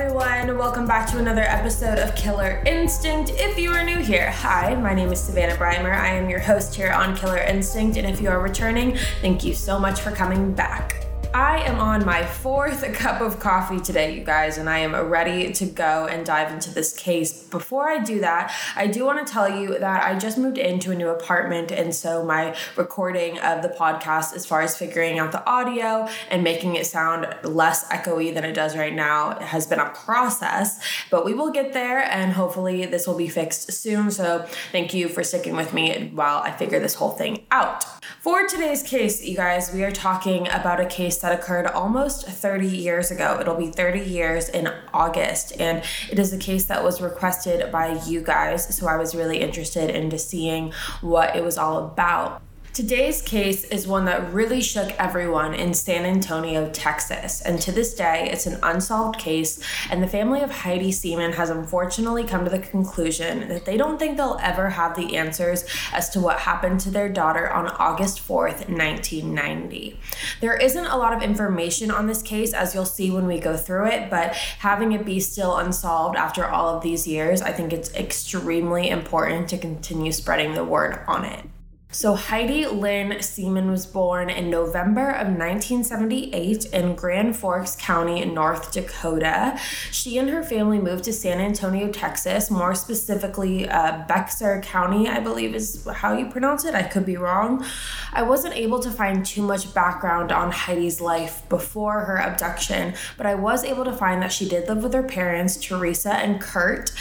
everyone. Welcome back to another episode of Killer Instinct. If you are new here, hi, my name is Savannah Breimer. I am your host here on Killer Instinct, and if you are returning, thank you so much for coming back. I am on my fourth cup of coffee today, you guys, and I am ready to go and dive into this case. Before I do that, I do want to tell you that I just moved into a new apartment, and so my recording of the podcast, as far as figuring out the audio and making it sound less echoey than it does right now, has been a process. But we will get there, and hopefully, this will be fixed soon. So, thank you for sticking with me while I figure this whole thing out. For today's case, you guys, we are talking about a case that occurred almost 30 years ago. It'll be 30 years in August, and it is a case that was requested by you guys. So I was really interested into seeing what it was all about. Today's case is one that really shook everyone in San Antonio, Texas. And to this day, it's an unsolved case. And the family of Heidi Seeman has unfortunately come to the conclusion that they don't think they'll ever have the answers as to what happened to their daughter on August 4th, 1990. There isn't a lot of information on this case, as you'll see when we go through it, but having it be still unsolved after all of these years, I think it's extremely important to continue spreading the word on it. So, Heidi Lynn Seeman was born in November of 1978 in Grand Forks County, North Dakota. She and her family moved to San Antonio, Texas, more specifically, uh, Bexar County, I believe is how you pronounce it. I could be wrong. I wasn't able to find too much background on Heidi's life before her abduction, but I was able to find that she did live with her parents, Teresa and Kurt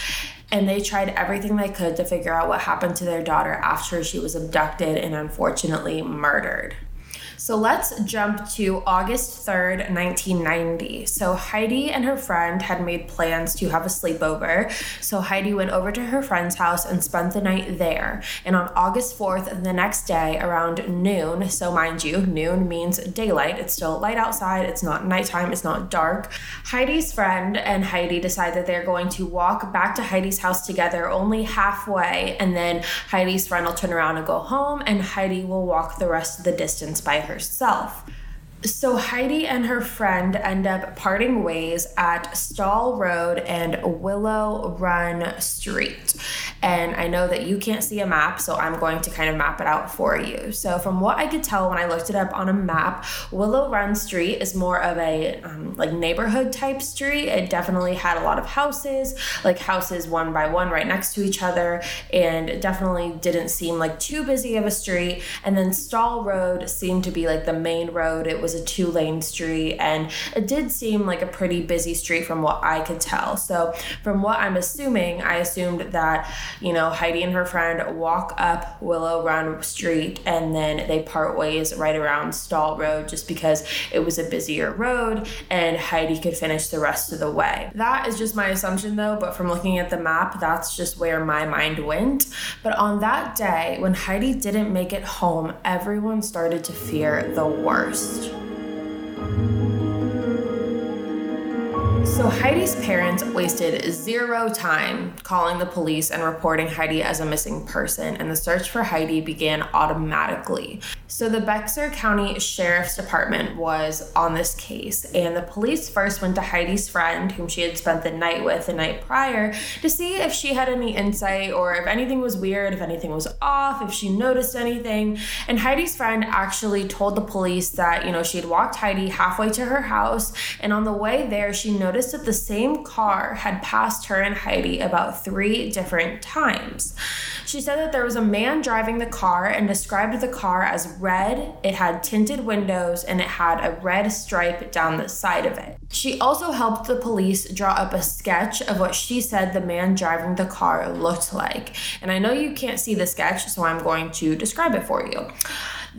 and they tried everything they could to figure out what happened to their daughter after she was abducted and unfortunately murdered. So let's jump to August 3rd, 1990. So Heidi and her friend had made plans to have a sleepover. So Heidi went over to her friend's house and spent the night there. And on August 4th, the next day around noon, so mind you, noon means daylight. It's still light outside, it's not nighttime, it's not dark. Heidi's friend and Heidi decide that they're going to walk back to Heidi's house together only halfway. And then Heidi's friend will turn around and go home, and Heidi will walk the rest of the distance by herself. So Heidi and her friend end up parting ways at Stahl Road and Willow Run Street. And I know that you can't see a map, so I'm going to kind of map it out for you. So, from what I could tell when I looked it up on a map, Willow Run Street is more of a um, like neighborhood type street. It definitely had a lot of houses, like houses one by one right next to each other, and definitely didn't seem like too busy of a street. And then Stahl Road seemed to be like the main road. It was a two lane street, and it did seem like a pretty busy street from what I could tell. So, from what I'm assuming, I assumed that you know, Heidi and her friend walk up Willow Run Street and then they part ways right around Stahl Road just because it was a busier road and Heidi could finish the rest of the way. That is just my assumption though, but from looking at the map, that's just where my mind went. But on that day, when Heidi didn't make it home, everyone started to fear the worst. So Heidi's parents wasted zero time calling the police and reporting Heidi as a missing person, and the search for Heidi began automatically. So the Bexar County Sheriff's Department was on this case, and the police first went to Heidi's friend, whom she had spent the night with the night prior, to see if she had any insight or if anything was weird, if anything was off, if she noticed anything. And Heidi's friend actually told the police that, you know, she had walked Heidi halfway to her house, and on the way there, she noticed that the same car had passed her and Heidi about three different times. She said that there was a man driving the car and described the car as red. It had tinted windows and it had a red stripe down the side of it. She also helped the police draw up a sketch of what she said the man driving the car looked like. And I know you can't see the sketch, so I'm going to describe it for you.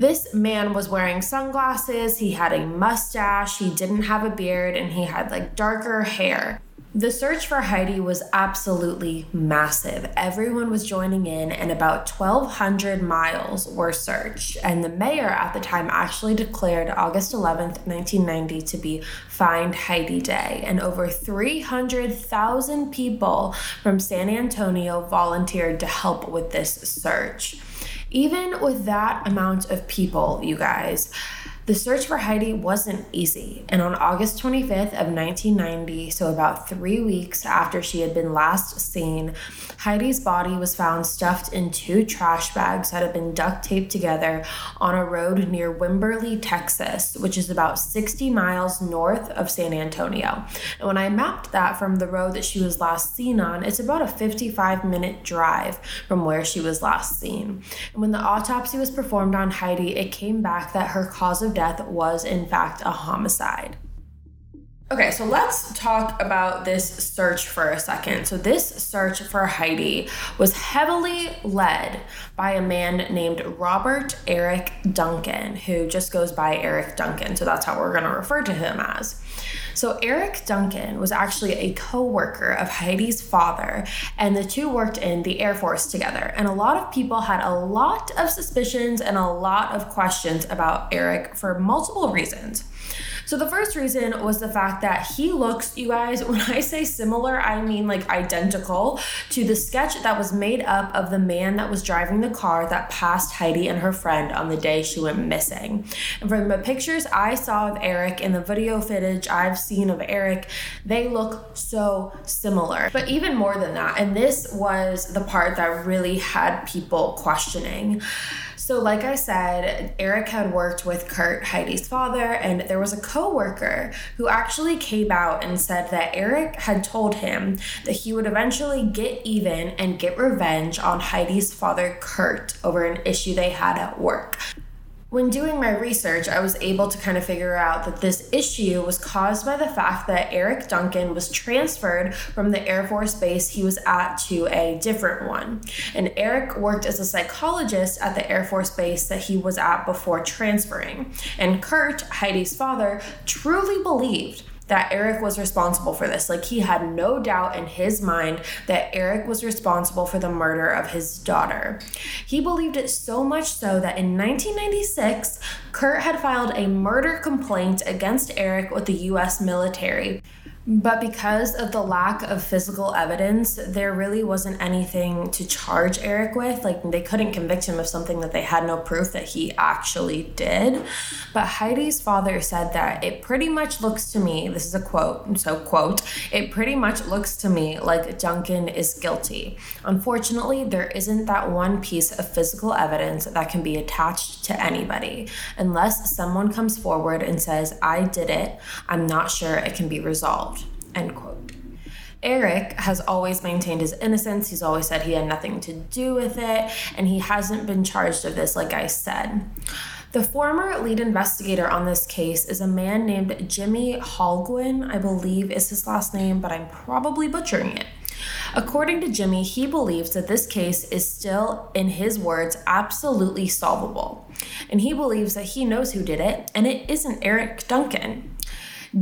This man was wearing sunglasses, he had a mustache, he didn't have a beard, and he had like darker hair. The search for Heidi was absolutely massive. Everyone was joining in, and about 1,200 miles were searched. And the mayor at the time actually declared August 11th, 1990, to be Find Heidi Day. And over 300,000 people from San Antonio volunteered to help with this search. Even with that amount of people, you guys, The search for Heidi wasn't easy, and on August 25th of 1990, so about 3 weeks after she had been last seen, Heidi's body was found stuffed in two trash bags that had been duct taped together on a road near Wimberley, Texas, which is about 60 miles north of San Antonio. And when I mapped that from the road that she was last seen on, it's about a 55 minute drive from where she was last seen. And when the autopsy was performed on Heidi, it came back that her cause of death was, in fact, a homicide. Okay, so let's talk about this search for a second. So, this search for Heidi was heavily led by a man named Robert Eric Duncan, who just goes by Eric Duncan. So, that's how we're going to refer to him as. So, Eric Duncan was actually a co worker of Heidi's father, and the two worked in the Air Force together. And a lot of people had a lot of suspicions and a lot of questions about Eric for multiple reasons. So the first reason was the fact that he looks, you guys, when I say similar, I mean like identical to the sketch that was made up of the man that was driving the car that passed Heidi and her friend on the day she went missing. And from the pictures I saw of Eric and the video footage I've seen of Eric, they look so similar. But even more than that, and this was the part that really had people questioning. So, like I said, Eric had worked with Kurt, Heidi's father, and there was a coworker who actually came out and said that Eric had told him that he would eventually get even and get revenge on Heidi's father, Kurt, over an issue they had at work. When doing my research, I was able to kind of figure out that this issue was caused by the fact that Eric Duncan was transferred from the Air Force base he was at to a different one. And Eric worked as a psychologist at the Air Force base that he was at before transferring. And Kurt, Heidi's father, truly believed that Eric was responsible for this. Like he had no doubt in his mind that Eric was responsible for the murder of his daughter. He believed it so much so that in 1996, Kurt had filed a murder complaint against Eric with the US military. But because of the lack of physical evidence, there really wasn't anything to charge Eric with. Like, they couldn't convict him of something that they had no proof that he actually did. But Heidi's father said that it pretty much looks to me, this is a quote, so quote, it pretty much looks to me like Duncan is guilty. Unfortunately, there isn't that one piece of physical evidence that can be attached to anybody. Unless someone comes forward and says, I did it, I'm not sure it can be resolved. End quote. Eric has always maintained his innocence. He's always said he had nothing to do with it, and he hasn't been charged of this, like I said. The former lead investigator on this case is a man named Jimmy Holguin, I believe is his last name, but I'm probably butchering it. According to Jimmy, he believes that this case is still, in his words, absolutely solvable. And he believes that he knows who did it, and it isn't Eric Duncan.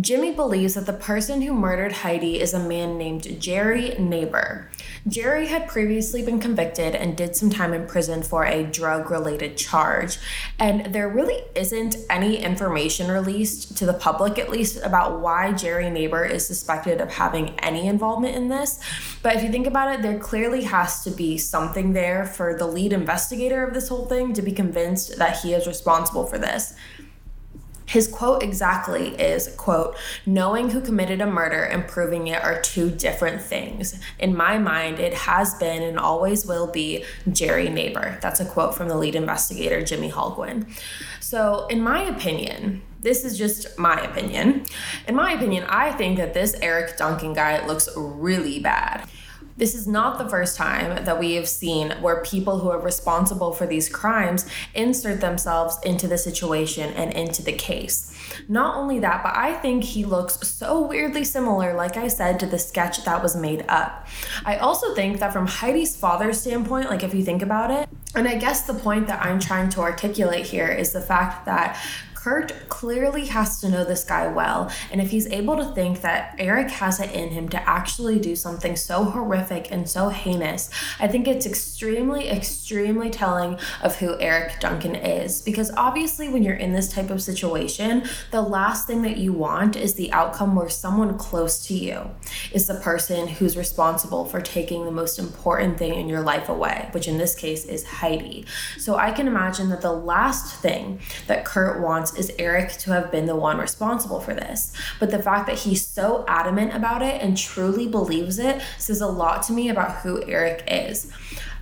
Jimmy believes that the person who murdered Heidi is a man named Jerry Neighbor. Jerry had previously been convicted and did some time in prison for a drug related charge. And there really isn't any information released to the public, at least, about why Jerry Neighbor is suspected of having any involvement in this. But if you think about it, there clearly has to be something there for the lead investigator of this whole thing to be convinced that he is responsible for this. His quote exactly is, quote, knowing who committed a murder and proving it are two different things. In my mind, it has been and always will be Jerry Neighbor. That's a quote from the lead investigator, Jimmy Holguin. So, in my opinion, this is just my opinion. In my opinion, I think that this Eric Duncan guy looks really bad. This is not the first time that we have seen where people who are responsible for these crimes insert themselves into the situation and into the case. Not only that, but I think he looks so weirdly similar, like I said, to the sketch that was made up. I also think that from Heidi's father's standpoint, like if you think about it, and I guess the point that I'm trying to articulate here is the fact that Kurt clearly has to know this guy well, and if he's able to think that Eric has it in him to actually do something so horrific and so heinous, I think it's extremely, extremely telling of who Eric Duncan is. Because obviously, when you're in this type of situation, the last thing that you want is the outcome where someone close to you is the person who's responsible for taking the most important thing in your life away, which in this case is Heidi. So I can imagine that the last thing that Kurt wants wants is Eric to have been the one responsible for this. But the fact that he's so adamant about it and truly believes it says a lot to me about who Eric is.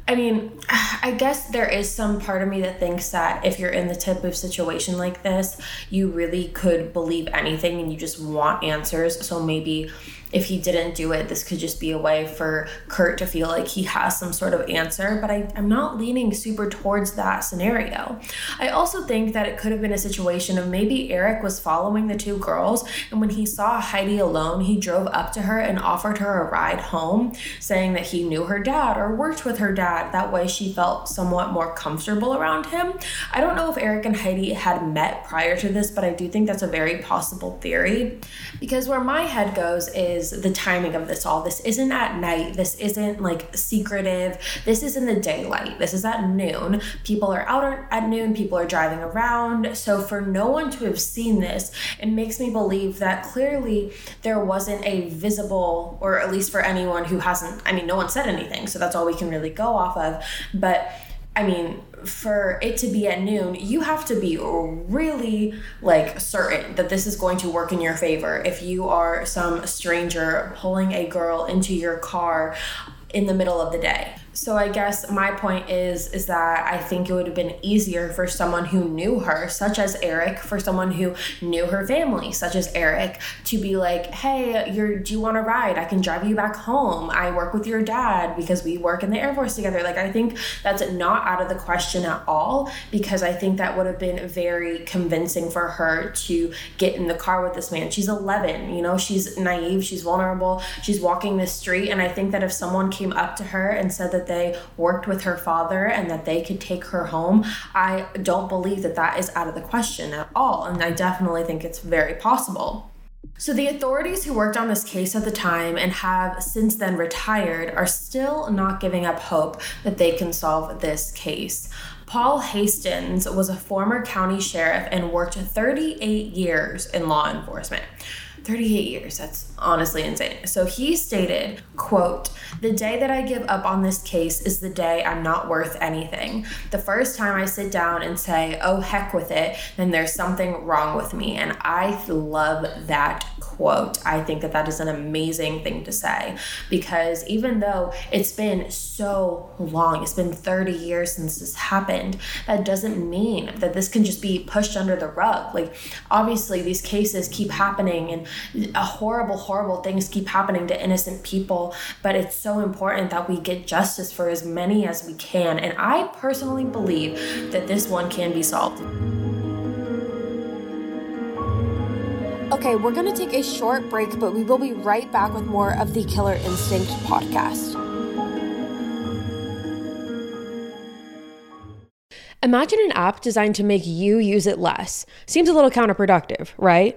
I mean, I guess there is some part of me that thinks that if you're in the type of situation like this, you really could believe anything and you just want answers. So maybe if he didn't do it, this could just be a way for Kurt to feel like he has some sort of answer. But I, I'm not leaning super towards that scenario. I also think that it could have been a situation of maybe Eric was following the two girls, and when he saw Heidi alone, he drove up to her and offered her a ride home, saying that he knew her dad or worked with her dad. That way she felt somewhat more comfortable around him. I don't know if Eric and Heidi had met prior to this, but I do think that's a very possible theory. Because where my head goes is is the timing of this all. This isn't at night. This isn't like secretive. This is in the daylight. This is at noon. People are out at noon. People are driving around. So for no one to have seen this, it makes me believe that clearly there wasn't a visible, or at least for anyone who hasn't, I mean, no one said anything. So that's all we can really go off of. But I mean, for it to be at noon, you have to be really like certain that this is going to work in your favor. If you are some stranger pulling a girl into your car in the middle of the day. So I guess my point is is that I think it would have been easier for someone who knew her, such as Eric, for someone who knew her family, such as Eric, to be like, "Hey, you're do you want to ride? I can drive you back home. I work with your dad because we work in the Air Force together." Like I think that's not out of the question at all because I think that would have been very convincing for her to get in the car with this man. She's 11, you know, she's naive, she's vulnerable, she's walking the street and I think that if someone came up to her and said that they worked with her father and that they could take her home, I don't believe that that is out of the question at all. And I definitely think it's very possible. So, the authorities who worked on this case at the time and have since then retired are still not giving up hope that they can solve this case. Paul Hastings was a former county sheriff and worked 38 years in law enforcement. 38 years that's honestly insane so he stated quote the day that i give up on this case is the day i'm not worth anything the first time i sit down and say oh heck with it then there's something wrong with me and i love that quote. I think that that is an amazing thing to say because even though it's been so long, it's been 30 years since this happened, that doesn't mean that this can just be pushed under the rug. Like, obviously, these cases keep happening and horrible, horrible things keep happening to innocent people, but it's so important that we get justice for as many as we can. And I personally believe that this one can be solved. Okay, we're going to take a short break, but we will be right back with more of the Killer Instinct podcast. Imagine an app designed to make you use it less. Seems a little counterproductive, right?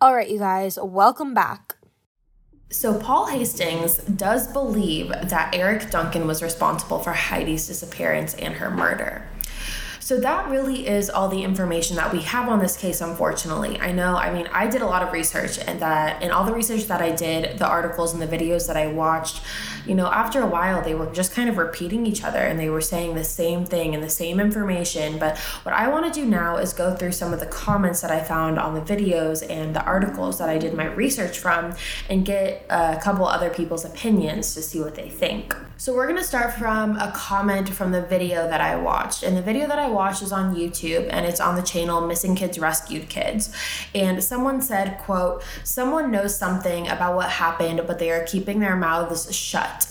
All right, you guys, welcome back. So, Paul Hastings does believe that Eric Duncan was responsible for Heidi's disappearance and her murder. So that really is all the information that we have on this case, unfortunately. I know, I mean, I did a lot of research and that, in all the research that I did, the articles and the videos that I watched, you know, after a while, they were just kind of repeating each other and they were saying the same thing and the same information. But what I want to do now is go through some of the comments that I found on the videos and the articles that I did my research from and get a couple other people's opinions to see what they think. So we're going to start from a comment from the video that I watched. And the video that I watched is on YouTube and it's on the channel Missing Kids Rescued Kids. And someone said, quote, someone knows something about what happened, but they are keeping their mouths shut.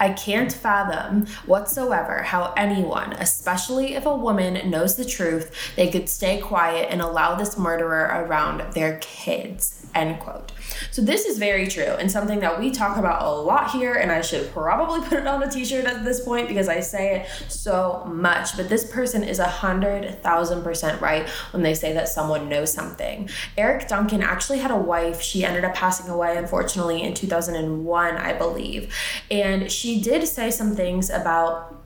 I can't fathom whatsoever how anyone, especially if a woman knows the truth, they could stay quiet and allow this murderer around their kids. End quote. So this is very true and something that we talk about a lot here and I should probably put it on a t-shirt at this point because I say it so much. But this person is a hundred thousand percent right when they say that someone knows something. Eric Duncan actually had a wife. She ended up passing away unfortunately in 2001, I believe. And she did say some things about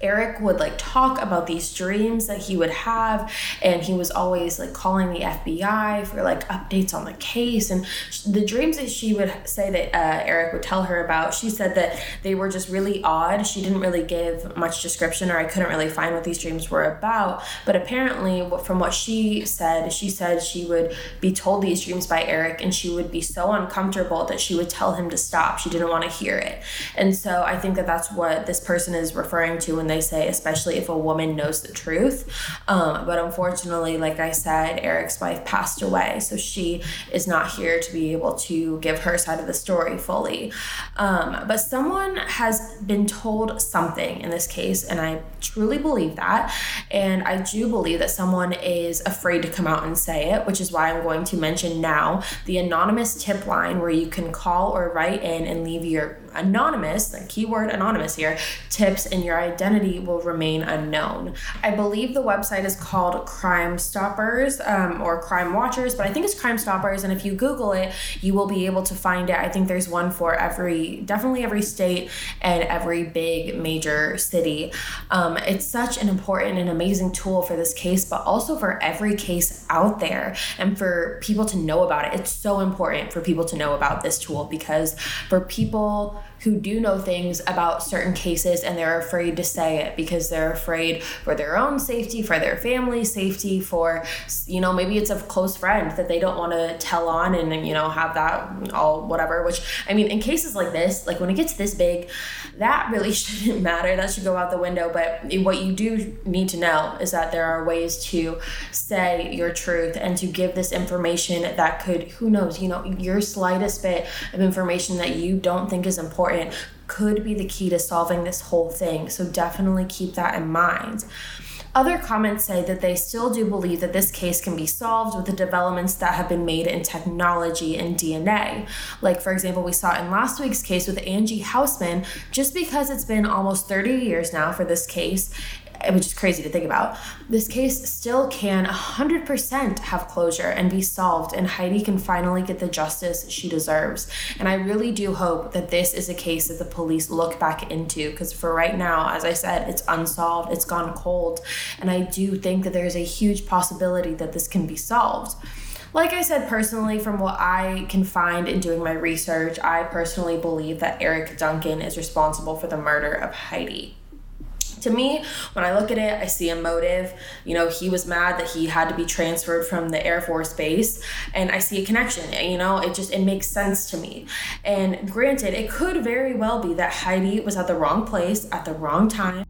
Eric would like talk about these dreams that he would have, and he was always like calling the FBI for like updates on the case. And the dreams that she would say that uh, Eric would tell her about, she said that they were just really odd. She didn't really give much description, or I couldn't really find what these dreams were about. But apparently, from what she said, she said she would be told these dreams by Eric, and she would be so uncomfortable that she would tell him to stop. She didn't want to hear it. And so I think that that's what this person is referring to when they say, especially if a woman knows the truth. Um, but unfortunately, like I said, Eric's wife passed away, so she is not here to be able to give her side of the story fully. Um, but someone has been told something in this case, and I truly believe that. And I do believe that someone is afraid to come out and say it, which is why I'm going to mention now the anonymous tip line where you can call or write in and leave your anonymous, the keyword anonymous here, tips and your identity will remain unknown. I believe the website is called Crime Stoppers um, or Crime Watchers, but I think it's Crime Stoppers. And if you Google it, you will be able to find it. I think there's one for every, definitely every state and every big major city. Um, it's such an important and amazing tool for this case, but also for every case out there and for people to know about it. It's so important for people to know about this tool because for people who do know things about certain cases and they're afraid to say it because they're afraid for their own safety, for their family safety, for, you know, maybe it's a close friend that they don't want to tell on and, you know, have that all whatever. Which, I mean, in cases like this, like when it gets this big, that really shouldn't matter. That should go out the window. But what you do need to know is that there are ways to say your truth and to give this information that could, who knows, you know, your slightest bit of information that you don't think is important could be the key to solving this whole thing. So definitely keep that in mind. Other comments say that they still do believe that this case can be solved with the developments that have been made in technology and DNA. Like, for example, we saw in last week's case with Angie Housman, just because it's been almost 30 years now for this case, Eh, which is crazy to think about. This case still can 100% have closure and be solved, and Heidi can finally get the justice she deserves. And I really do hope that this is a case that the police look back into, because for right now, as I said, it's unsolved, it's gone cold, and I do think that there's a huge possibility that this can be solved like I said, personally, from what I can find in doing my research, I personally believe that Eric Duncan is responsible for the murder of Heidi to me, when I look at it, I see a motive. You know, he was mad that he had to be transferred from the Air Force base, and I see a connection. You know, it just it makes sense to me. And granted, it could very well be that Heidi was at the wrong place at the wrong time.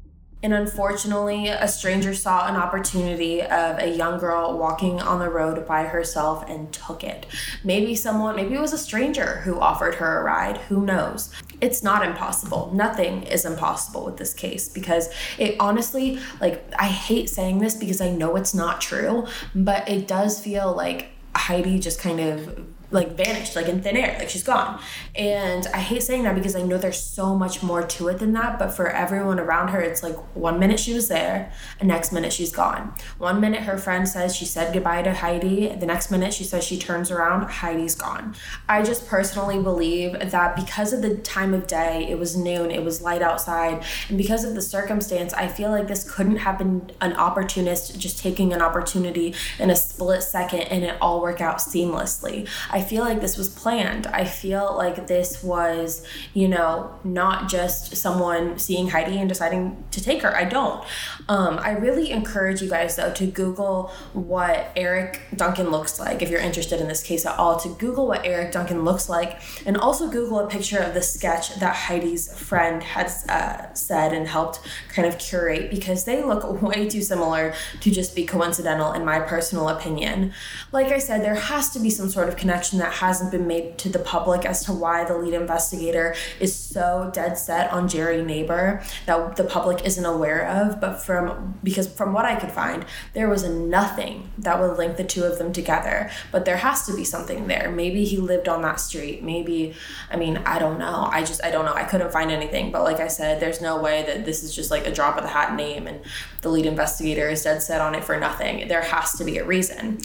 And unfortunately, a stranger saw an opportunity of a young girl walking on the road by herself and took it. Maybe someone, maybe it was a stranger who offered her a ride, who knows? It's not impossible. Nothing is impossible with this case because it honestly, like, I hate saying this because I know it's not true, but it does feel like Heidi just kind of like vanished, like in thin air, like she's gone. And I hate saying that because I know there's so much more to it than that. But for everyone around her, it's like one minute she was there, and next minute she's gone. One minute her friend says she said goodbye to Heidi, the next minute she says she turns around, Heidi's gone. I just personally believe that because of the time of day, it was noon, it was light outside, and because of the circumstance, I feel like this couldn't have been an opportunist just taking an opportunity in a split second and it all work out seamlessly. I feel like this was planned. I feel like this was, you know, not just someone seeing Heidi and deciding to take her. I don't. Um, I really encourage you guys, though, to Google what Eric Duncan looks like if you're interested in this case at all, to Google what Eric Duncan looks like, and also Google a picture of the sketch that Heidi's friend had uh, said and helped kind of curate because they look way too similar to just be coincidental, in my personal opinion. Like I said, there has to be some sort of connection connection that hasn't been made to the public as to why the lead investigator is so dead set on Jerry Neighbor that the public isn't aware of. But from because from what I could find, there was nothing that would link the two of them together. But there has to be something there. Maybe he lived on that street. Maybe, I mean, I don't know. I just, I don't know. I couldn't find anything. But like I said, there's no way that this is just like a drop of the hat name and the lead investigator is dead set on it for nothing. There has to be a reason.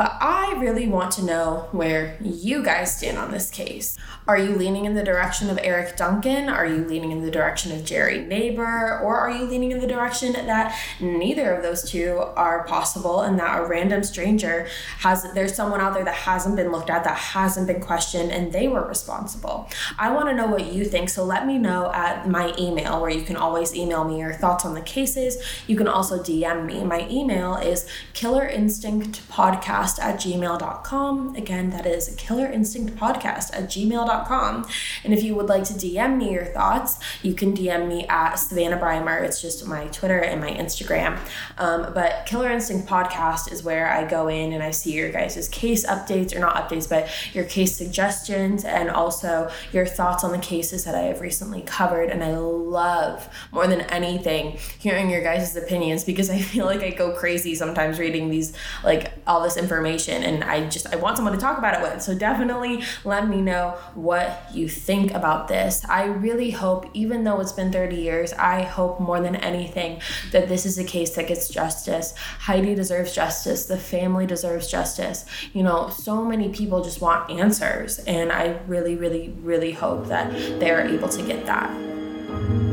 But I really want to know where you guys stand on this case. Are you leaning in the direction of Eric Duncan? Are you leaning in the direction of Jerry Neighbor? Or are you leaning in the direction that neither of those two are possible and that a random stranger has, there's someone out there that hasn't been looked at, that hasn't been questioned, and they were responsible? I want to know what you think, so let me know at my email where you can always email me your thoughts on the cases. You can also DM me. My email is killerinstinctpodcast podcast at gmail.com. Again, that is killer instinct podcast at gmail.com. And if you would like to DM me your thoughts, you can DM me at Savannah Breimer. It's just my Twitter and my Instagram. Um, but Killer Instinct Podcast is where I go in and I see your guys' case updates, or not updates, but your case suggestions and also your thoughts on the cases that I have recently covered. And I love more than anything hearing your guys' opinions because I feel like I go crazy sometimes reading these, like all this information information and I just I want someone to talk about it with. So definitely let me know what you think about this. I really hope even though it's been 30 years, I hope more than anything that this is a case that gets justice. Heidi deserves justice, the family deserves justice. You know, so many people just want answers and I really really really hope that they are able to get that.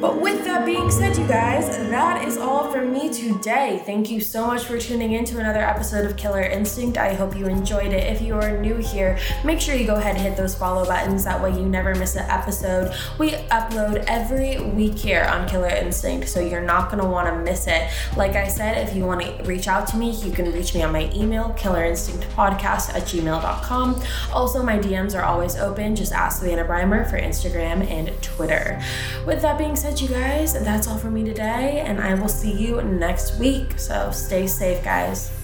But with that being said, you guys, that is all from me today. Thank you so much for tuning in to another episode of Killer Instinct. I hope you enjoyed it. If you are new here, make sure you go ahead and hit those follow buttons. That way you never miss an episode. We upload every week here on Killer Instinct, so you're not going to want to miss it. Like I said, if you want to reach out to me, you can reach me on my email, killerinstinctpodcast at gmail.com. Also, my DMs are always open. Just ask Savannah Breimer for Instagram and Twitter. With that being you guys. That's all for me today, and I will see you next week. So stay safe, guys.